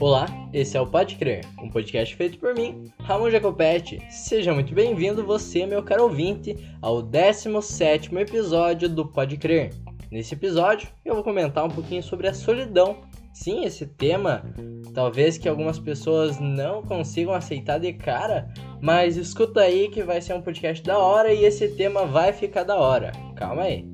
Olá, esse é o Pode Crer, um podcast feito por mim, Ramon Jacopetti. Seja muito bem-vindo, você, meu caro ouvinte, ao 17 episódio do Pode Crer. Nesse episódio, eu vou comentar um pouquinho sobre a solidão. Sim, esse tema, talvez que algumas pessoas não consigam aceitar de cara, mas escuta aí que vai ser um podcast da hora e esse tema vai ficar da hora. Calma aí.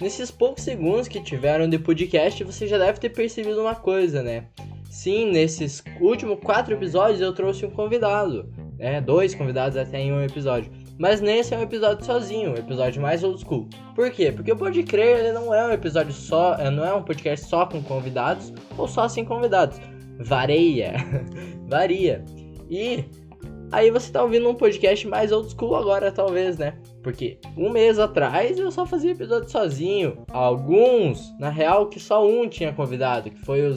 Nesses poucos segundos que tiveram de podcast, você já deve ter percebido uma coisa, né? Sim, nesses últimos quatro episódios eu trouxe um convidado, né? Dois convidados até em um episódio. Mas nesse é um episódio sozinho, um episódio mais old school. Por quê? Porque o Pode Crer ele não é um episódio só, é, não é um podcast só com convidados ou só sem convidados. Varia, varia. E Aí você tá ouvindo um podcast mais old school agora, talvez, né? Porque um mês atrás eu só fazia episódio sozinho. Alguns, na real, que só um tinha convidado, que foi o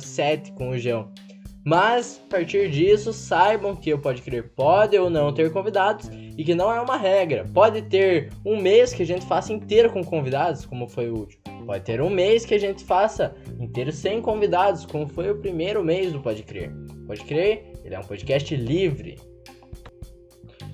007 com o João. Mas, a partir disso, saibam que o Pode Crer pode ou não ter convidados e que não é uma regra. Pode ter um mês que a gente faça inteiro com convidados, como foi o último. Pode ter um mês que a gente faça inteiro sem convidados, como foi o primeiro mês do Pode Crer. Pode Crer, ele é um podcast livre.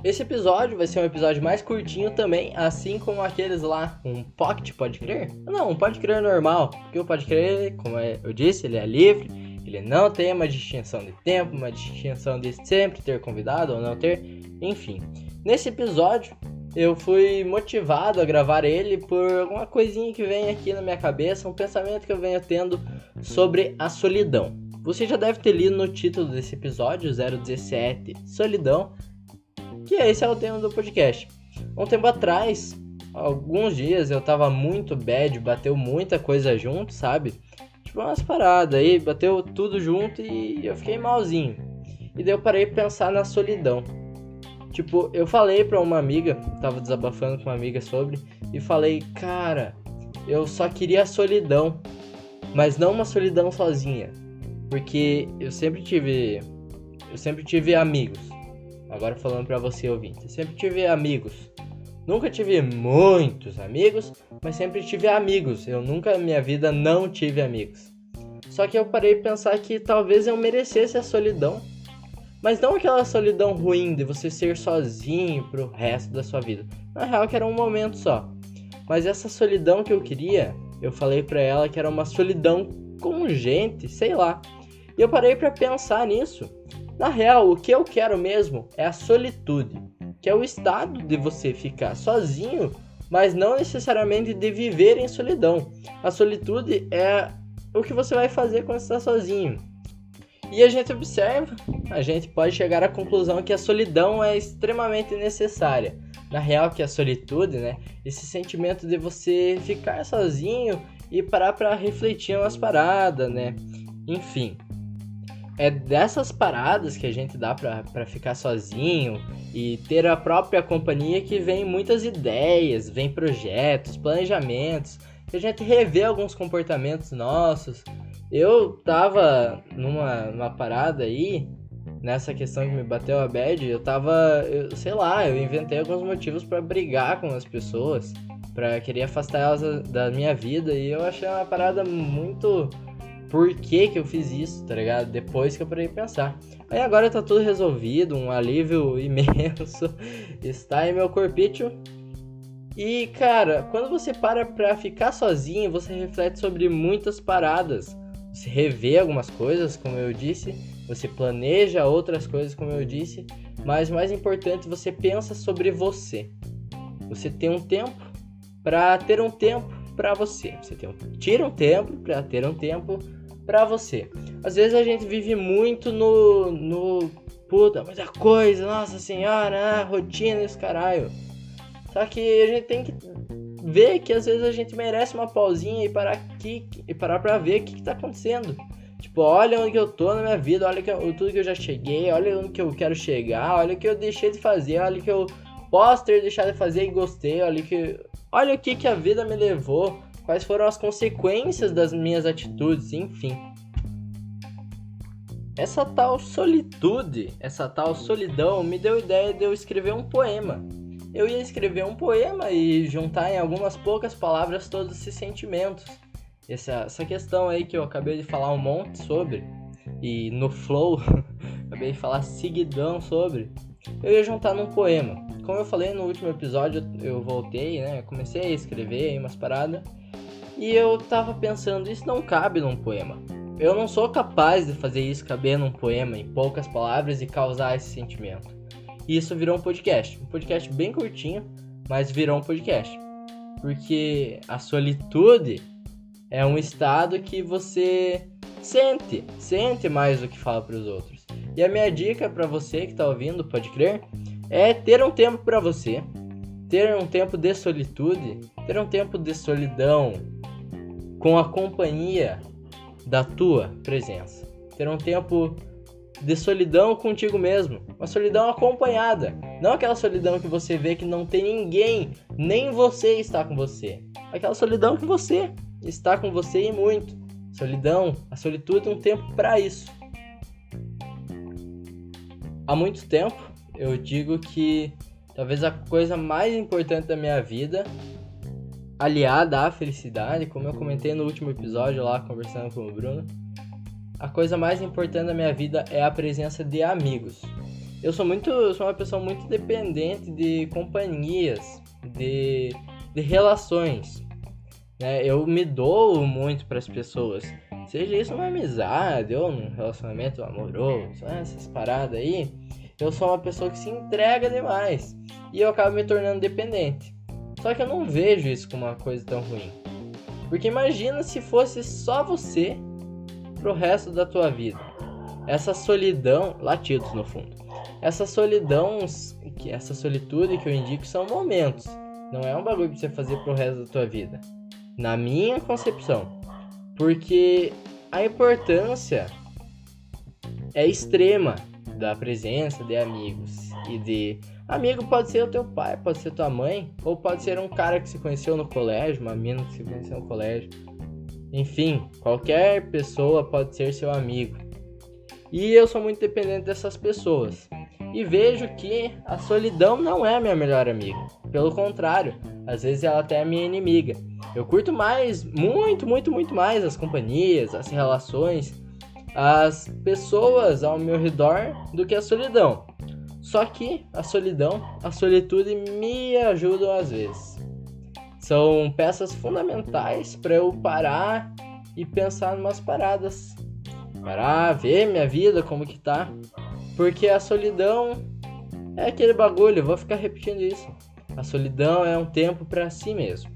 Esse episódio vai ser um episódio mais curtinho também, assim como aqueles lá, um pocket, pode crer? Não, um pode crer normal, porque o pode crer, como é, eu disse, ele é livre, ele não tem uma distinção de tempo, uma distinção de sempre ter convidado ou não ter, enfim. Nesse episódio, eu fui motivado a gravar ele por alguma coisinha que vem aqui na minha cabeça, um pensamento que eu venho tendo sobre a solidão. Você já deve ter lido no título desse episódio, 017, Solidão, que esse é o tema do podcast. Um tempo atrás, alguns dias eu tava muito bad, bateu muita coisa junto, sabe? Tipo umas paradas aí, bateu tudo junto e eu fiquei malzinho. E daí eu parei pra pensar na solidão. Tipo, eu falei pra uma amiga, tava desabafando com uma amiga sobre, e falei, cara, eu só queria a solidão, mas não uma solidão sozinha. Porque eu sempre tive. Eu sempre tive amigos. Agora falando para você ouvinte, sempre tive amigos. Nunca tive muitos amigos, mas sempre tive amigos. Eu nunca na minha vida não tive amigos. Só que eu parei de pensar que talvez eu merecesse a solidão. Mas não aquela solidão ruim de você ser sozinho pro resto da sua vida. Na real que era um momento só. Mas essa solidão que eu queria, eu falei para ela que era uma solidão com gente, sei lá. E eu parei para pensar nisso. Na real, o que eu quero mesmo é a solitude, que é o estado de você ficar sozinho, mas não necessariamente de viver em solidão. A solitude é o que você vai fazer quando está sozinho. E a gente observa, a gente pode chegar à conclusão que a solidão é extremamente necessária. Na real, que a solitude, né? Esse sentimento de você ficar sozinho e parar para refletir umas paradas, né? Enfim, é dessas paradas que a gente dá para ficar sozinho e ter a própria companhia que vem muitas ideias, vem projetos, planejamentos, que a gente revê alguns comportamentos nossos. Eu tava numa, numa parada aí, nessa questão que me bateu a bad, eu tava, eu, sei lá, eu inventei alguns motivos para brigar com as pessoas, para querer afastar elas da minha vida e eu achei uma parada muito por que, que eu fiz isso, tá ligado? Depois que eu parei pensar. Aí agora tá tudo resolvido, um alívio imenso está em meu corpício. E cara, quando você para pra ficar sozinho, você reflete sobre muitas paradas. Você revê algumas coisas, como eu disse, você planeja outras coisas, como eu disse, mas mais importante, você pensa sobre você. Você tem um tempo para ter um tempo para você. Você tem um, tira um tempo para ter um tempo para você. Às vezes a gente vive muito no no puta, muita coisa, nossa senhora, ah, rotina esse caralho. Só que a gente tem que ver que às vezes a gente merece uma pausinha e parar aqui e parar para ver o que, que tá acontecendo. Tipo, olha onde que eu tô na minha vida, olha que eu, tudo que eu já cheguei, olha onde que eu quero chegar, olha o que eu deixei de fazer, olha que eu posso ter deixado de fazer e gostei, olha que olha o que que a vida me levou, quais foram as consequências das minhas atitudes, enfim. Essa tal solitude, essa tal solidão me deu ideia de eu escrever um poema. Eu ia escrever um poema e juntar em algumas poucas palavras todos esses sentimentos. essa, essa questão aí que eu acabei de falar um monte sobre, e no flow, acabei de falar seguidão sobre, eu ia juntar num poema. Como eu falei no último episódio, eu voltei, né? Comecei a escrever aí umas paradas. E eu tava pensando, isso não cabe num poema. Eu não sou capaz de fazer isso caber num poema em poucas palavras e causar esse sentimento. E isso virou um podcast. Um podcast bem curtinho, mas virou um podcast. Porque a solitude é um estado que você sente, sente mais do que fala para os outros. E a minha dica para você que está ouvindo, pode crer, é ter um tempo para você, ter um tempo de solitude, ter um tempo de solidão com a companhia da tua presença. Ter um tempo de solidão contigo mesmo, uma solidão acompanhada, não aquela solidão que você vê que não tem ninguém, nem você está com você. Aquela solidão que você está com você e muito. Solidão, a solitude é um tempo para isso. Há muito tempo eu digo que talvez a coisa mais importante da minha vida, aliada à felicidade, como eu comentei no último episódio lá conversando com o Bruno, a coisa mais importante da minha vida é a presença de amigos. Eu sou muito, eu sou uma pessoa muito dependente de companhias, de, de relações. Né? Eu me dou muito para as pessoas. Seja isso uma amizade ou num relacionamento amoroso, essas paradas aí. Eu sou uma pessoa que se entrega demais e eu acabo me tornando dependente. Só que eu não vejo isso como uma coisa tão ruim. Porque imagina se fosse só você pro resto da tua vida. Essa solidão, latidos no fundo. Essa solidão, que essa solitude que eu indico são momentos. Não é um bagulho pra você fazer pro resto da tua vida na minha concepção. Porque a importância é extrema da presença de amigos e de amigo pode ser o teu pai, pode ser tua mãe, ou pode ser um cara que se conheceu no colégio, uma mina que se conheceu no colégio. Enfim, qualquer pessoa pode ser seu amigo. E eu sou muito dependente dessas pessoas. E vejo que a solidão não é minha melhor amiga. Pelo contrário, às vezes ela até é minha inimiga. Eu curto mais, muito, muito, muito mais as companhias, as relações, as pessoas ao meu redor do que a solidão. Só que a solidão, a solitude me ajudam às vezes. São peças fundamentais para eu parar e pensar em umas paradas. Parar, ver minha vida como que tá. Porque a solidão é aquele bagulho, vou ficar repetindo isso. A solidão é um tempo para si mesmo.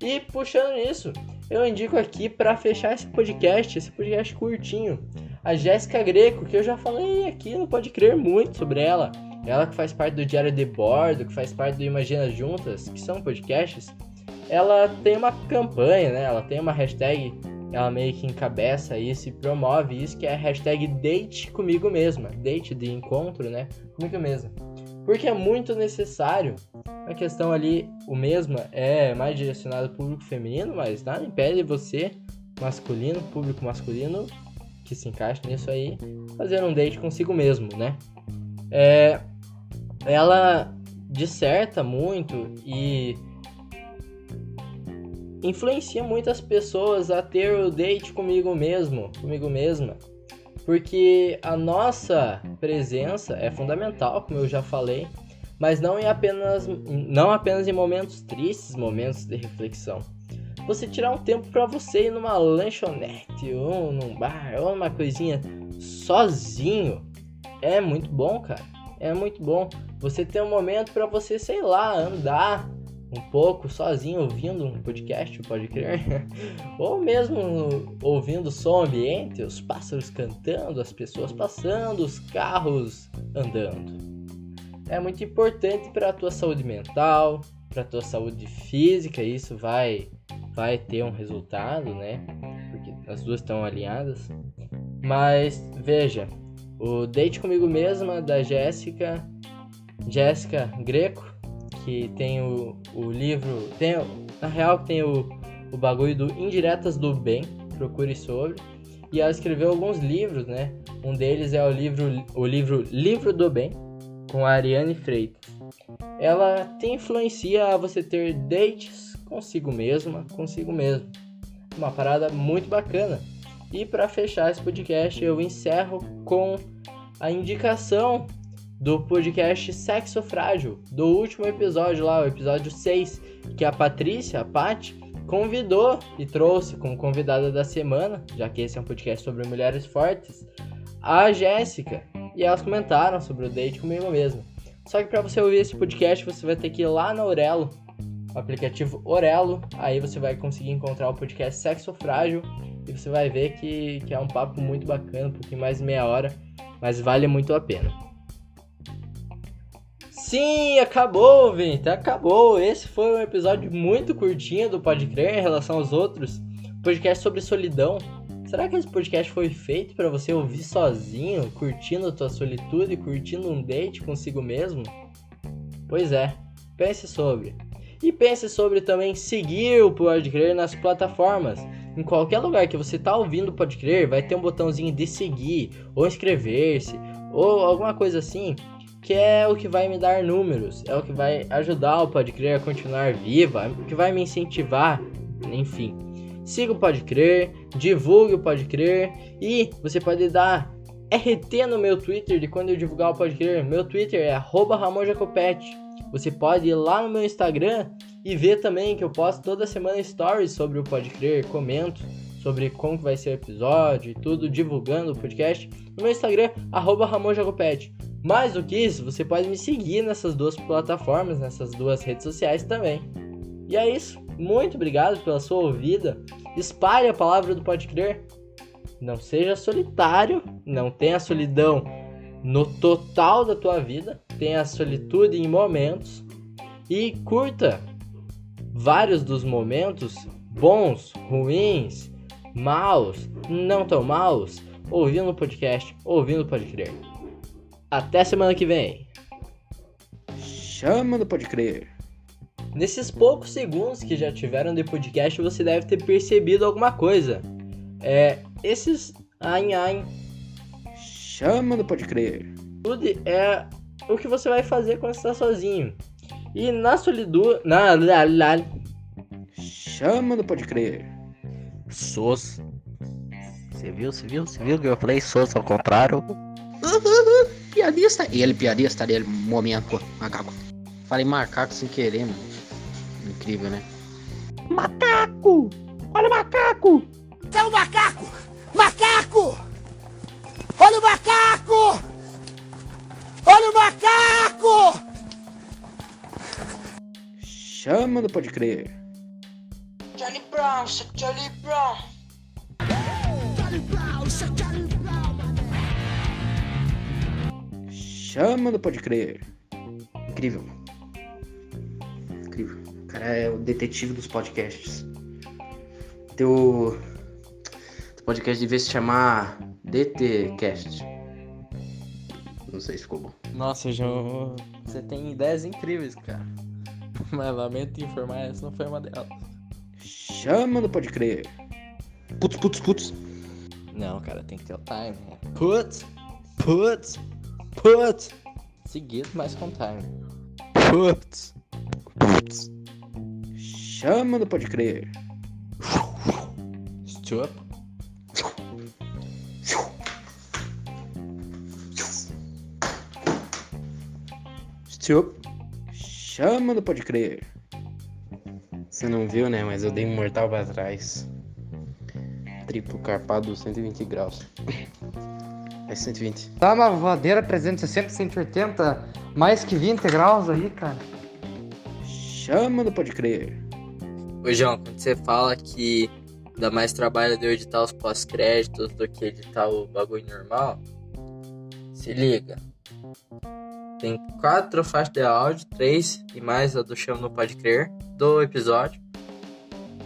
E puxando isso, eu indico aqui para fechar esse podcast, esse podcast curtinho, a Jéssica Greco, que eu já falei aqui, não pode crer muito sobre ela. Ela que faz parte do Diário de Bordo, que faz parte do Imagina Juntas, que são podcasts. Ela tem uma campanha, né? Ela tem uma hashtag, ela meio que encabeça isso e promove isso, que é a hashtag Date Comigo Mesma. Date de encontro, né? Comigo mesma. Porque é muito necessário a questão ali, o mesmo é mais direcionado ao público feminino, mas nada impede você, masculino, público masculino, que se encaixe nisso aí, fazer um date consigo mesmo, né? É, ela disserta muito e influencia muitas pessoas a ter o date comigo mesmo, comigo mesma. Porque a nossa presença é fundamental, como eu já falei, mas não em apenas não apenas em momentos tristes, momentos de reflexão. Você tirar um tempo para você ir numa lanchonete ou num bar ou numa coisinha sozinho é muito bom, cara. É muito bom. Você ter um momento para você, sei lá, andar um pouco sozinho ouvindo um podcast, pode crer, ou mesmo ouvindo som ambiente, os pássaros cantando, as pessoas passando, os carros andando é muito importante para a tua saúde mental, para a tua saúde física, isso vai vai ter um resultado, né? Porque as duas estão alinhadas. Mas veja, o Date comigo mesma da Jéssica, Jéssica Greco, que tem o, o livro, tem na real tem o, o bagulho do Indiretas do Bem, procure sobre. E ela escreveu alguns livros, né? Um deles é o livro o livro Livro do Bem, com a Ariane Freitas. Ela te influencia a você ter dates consigo mesma, consigo mesmo. Uma parada muito bacana. E para fechar esse podcast, eu encerro com a indicação do podcast Sexo Frágil, do último episódio lá, o episódio 6, que a Patrícia, a Paty, convidou e trouxe como convidada da semana, já que esse é um podcast sobre mulheres fortes, a Jéssica. E elas comentaram sobre o date comigo mesmo. Só que para você ouvir esse podcast, você vai ter que ir lá na Orelo, o aplicativo Orelo, aí você vai conseguir encontrar o podcast Sexo Frágil e você vai ver que, que é um papo muito bacana, um pouquinho mais meia hora, mas vale muito a pena. Sim, acabou, gente, acabou. Esse foi um episódio muito curtinho do Pode Crer em relação aos outros. Podcast sobre solidão. Será que esse podcast foi feito para você ouvir sozinho, curtindo a tua solitude, curtindo um date consigo mesmo? Pois é, pense sobre. E pense sobre também seguir o Pode Crer nas plataformas. Em qualquer lugar que você está ouvindo o Pode Crer, vai ter um botãozinho de seguir, ou inscrever-se, ou alguma coisa assim, que é o que vai me dar números, é o que vai ajudar o Pode Crer a continuar viva, o que vai me incentivar, enfim. Siga o Pode Crer, divulgue o Pode Crer e você pode dar RT no meu Twitter de quando eu divulgar o Pode Crer. Meu Twitter é @ramonjacopete. Você pode ir lá no meu Instagram e ver também que eu posto toda semana stories sobre o Pode Crer, comento sobre como vai ser o episódio e tudo, divulgando o podcast no meu Instagram, arroba RamonJacopete. Mais do que isso, você pode me seguir nessas duas plataformas, nessas duas redes sociais também. E é isso. Muito obrigado pela sua ouvida. Espalhe a palavra do Pode Crer. Não seja solitário, não tenha solidão no total da tua vida, tenha solitude em momentos e curta vários dos momentos bons, ruins, maus, não tão maus, ouvindo o podcast, ouvindo Pode Crer. Até semana que vem. Chama do Pode Crer. Nesses poucos segundos que já tiveram de podcast, você deve ter percebido alguma coisa. É, esses ai ai. Chama do Pode Crer. Tudo é o que você vai fazer quando está sozinho. E na solidão. Na, na, na. Chama do Pode Crer. Sos. Você viu, você viu, você viu que eu falei sos ao contrário? piadista. E ele piadista dele, momento, macaco. Falei macaco sem querer, mano. Incrível, né? Macaco! Olha o macaco! É o macaco! Macaco! Olha o macaco! Olha o macaco! Chama do Pode Crer. Charlie Brown, Charlie Brown. Chama do Pode Crer. Incrível. Incrível. O cara é o detetive dos podcasts. Teu. Teu podcast devia se chamar DTCast. Não sei se ficou bom. Nossa, João, você tem ideias incríveis, cara. Mas lamento informar, essa não foi uma delas. Chama do Pode Crer. Putz, putz, putz. Não, cara, tem que ter o time. né? Putz, putz, putz. Seguido, mas com time. Putz, putz. Chama do Pode Crer. Stup. Stup. Chama do Pode Crer. Você não viu, né? Mas eu dei um mortal pra trás. Triplo carpado 120 graus. É 120. Tá uma voadeira 360, 180, mais que 20 graus aí, cara. Chama do Pode Crer. Ô, João, quando você fala que dá mais trabalho de eu editar os pós-créditos do que editar o bagulho normal, se liga. Tem quatro faixas de áudio, três e mais a do Chama no Pode Crer, do episódio.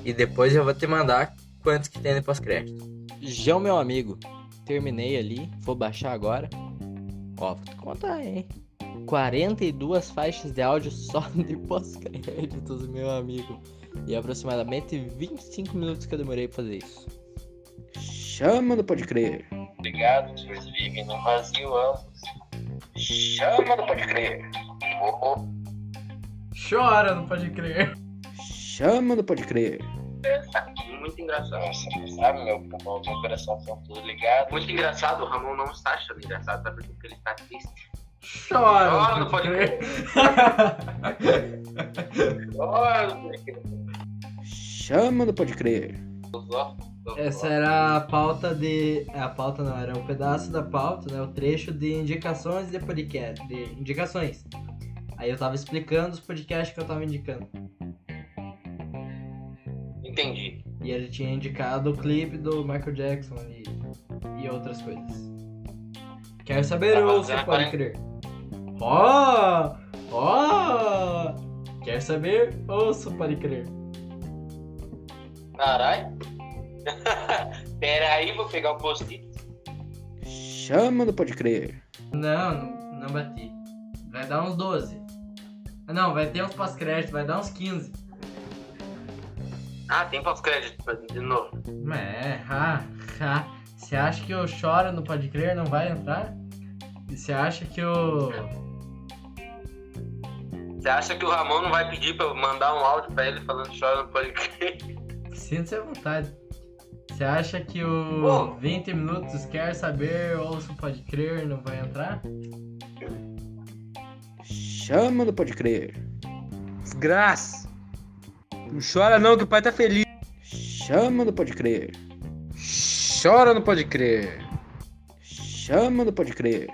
E depois eu vou te mandar quantos que tem de pós-crédito. João, meu amigo, terminei ali, vou baixar agora. Ó, vou te contar, hein? 42 faixas de áudio só de pós-créditos, meu amigo. E aproximadamente 25 minutos que eu demorei pra fazer isso. Chama do Pode Crer. Obrigado, vocês vivem no vazio ambos. Chama do Pode Crer. Chora, não pode crer. Chama do Pode Crer. engraçado, muito engraçado. Nossa, sabe, meu pulmão, meu coração são tudo ligado. Muito engraçado, o Ramon não está achando engraçado, sabe por quê? Porque ele está triste. Chora! Chora, não pode crer. Olha, Chama no Pode Crer. Essa era a pauta de. A pauta não, era um pedaço da pauta, né? O trecho de indicações de podcast. De indicações. Aí eu tava explicando os podcasts que eu tava indicando. Entendi. E ele tinha indicado o clipe do Michael Jackson e, e outras coisas. Quer saber Tá ou você pode crer? Ó! Ó! Quer saber ou você pode crer? Caralho. Pera aí, vou pegar o post-it. Chama no Pode Crer. Não, não, não bati. Vai dar uns 12. Ah, Não, vai ter uns pós-créditos, vai dar uns 15. Ah, tem pós-crédito de novo. É, ha, ha. Você acha que o Chora no Pode Crer não vai entrar? E você acha que o. Você acha que o Ramon não vai pedir pra eu mandar um áudio pra ele falando chora no podcast? Sinta-se à vontade. Você acha que o Bom. 20 minutos quer saber ou se pode crer não vai entrar? Chama no Pode Crer. Desgraça. Não chora não que o pai tá feliz. Chama no Pode Crer. Chora não pode crer. Chama no Pode Crer.